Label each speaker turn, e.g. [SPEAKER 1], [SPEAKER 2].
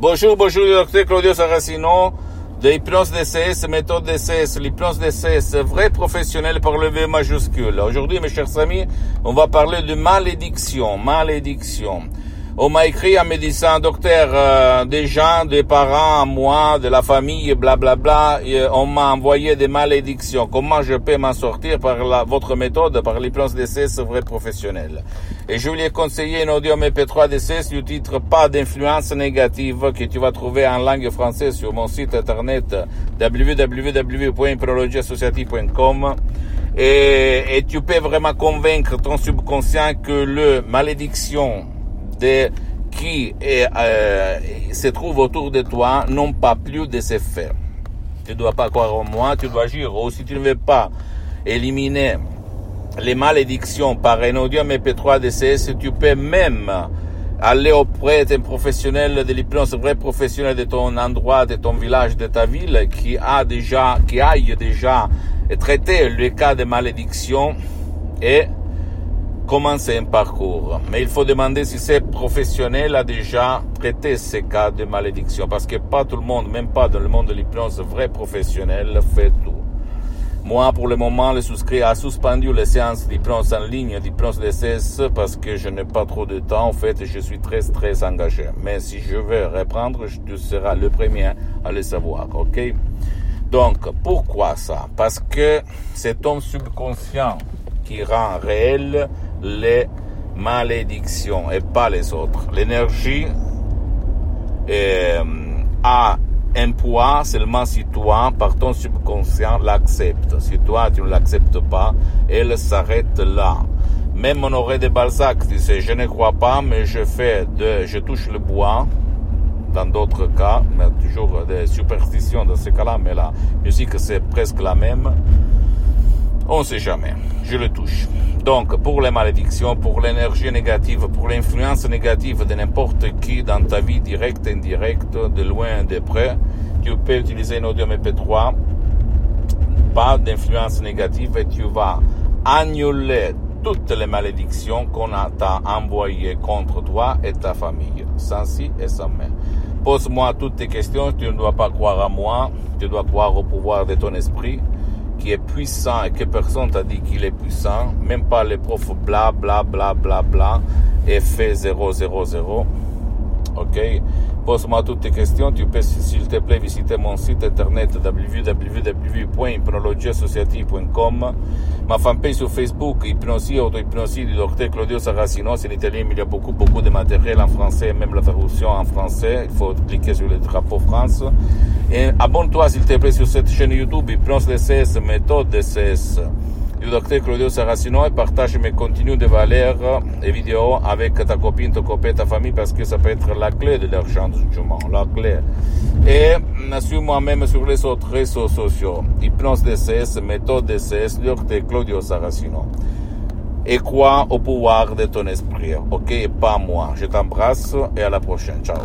[SPEAKER 1] Bonjour, bonjour, docteur Claudio Saracino de l'hypnose DCS, méthode DCS, l'hypnose DCS, vrai professionnel par le V majuscule. Aujourd'hui, mes chers amis, on va parler de malédiction, malédiction. On m'a écrit en me disant, docteur, euh, des gens, des parents, moi, de la famille, blablabla, bla, bla, on m'a envoyé des malédictions. Comment je peux m'en sortir par la, votre méthode, par l'hypnose d'essai, vrai professionnel? Et je lui ai conseillé un audio MP3 d'essai du titre Pas d'influence négative que tu vas trouver en langue française sur mon site internet www.prologiassociative.com et, et tu peux vraiment convaincre ton subconscient que le malédiction de, qui euh, se trouve autour de toi n'ont pas plus de effets. Tu ne dois pas croire en moi, tu dois agir. Ou si tu ne veux pas éliminer les malédictions par un audio MP3 DCS, tu peux même aller auprès d'un professionnel de l'hypnose, vrai professionnel de ton endroit, de ton village, de ta ville, qui a déjà, qui aille déjà traité le cas de malédiction et commencer un parcours. Mais il faut demander si ce professionnel a déjà traité ces cas de malédiction. Parce que pas tout le monde, même pas dans le monde de l'hypnose, vrai professionnel fait tout. Moi, pour le moment, le souscrit a suspendu les séances d'hypnose en ligne, d'hypnose DCS, parce que je n'ai pas trop de temps. En fait, je suis très, très engagé. Mais si je veux reprendre, tu seras le premier à le savoir, ok? Donc, pourquoi ça? Parce que c'est ton subconscient qui rend réel les malédictions et pas les autres. L'énergie euh, a un poids seulement si toi, par ton subconscient, l'acceptes. Si toi, tu ne l'acceptes pas, elle s'arrête là. Même Honoré de Balzac disait, je ne crois pas, mais je fais de, je touche le bois, dans d'autres cas, mais toujours des superstitions dans ce cas-là, mais la musique c'est presque la même. On ne sait jamais. Je le touche. Donc, pour les malédictions, pour l'énergie négative, pour l'influence négative de n'importe qui dans ta vie directe, indirecte, de loin, de près, tu peux utiliser un audio MP3, pas d'influence négative et tu vas annuler toutes les malédictions qu'on t'a envoyées contre toi et ta famille, sans si et sans mais. Pose-moi toutes tes questions, tu ne dois pas croire à moi, tu dois croire au pouvoir de ton esprit, qui est puissant et que personne t'a dit qu'il est puissant, même pas les profs bla bla bla bla bla, effet 000. Ok? Pose-moi toutes tes questions. Tu peux, s'il te plaît, visiter mon site internet www.hypnologiassociative.com. Ma fanpage sur Facebook, Hypnosie, Auto-Hypnosie du docteur Claudio Saracino. C'est en italien, mais il y a beaucoup, beaucoup de matériel en français, même la traduction en français. Il faut cliquer sur le drapeau France. Et abonne-toi, s'il te plaît, sur cette chaîne YouTube, Hypnose DCS, méthode DCS du docteur Claudio Saracino et partage mes contenus de valeur et vidéos avec ta copine, ton copain, ta famille parce que ça peut être la clé de du jugement, la clé. Et suis-moi même sur les autres réseaux sociaux. Hypnose DCS, méthode DCS, docteur Claudio Saracino. Et crois au pouvoir de ton esprit, ok? Pas moi. Je t'embrasse et à la prochaine. Ciao.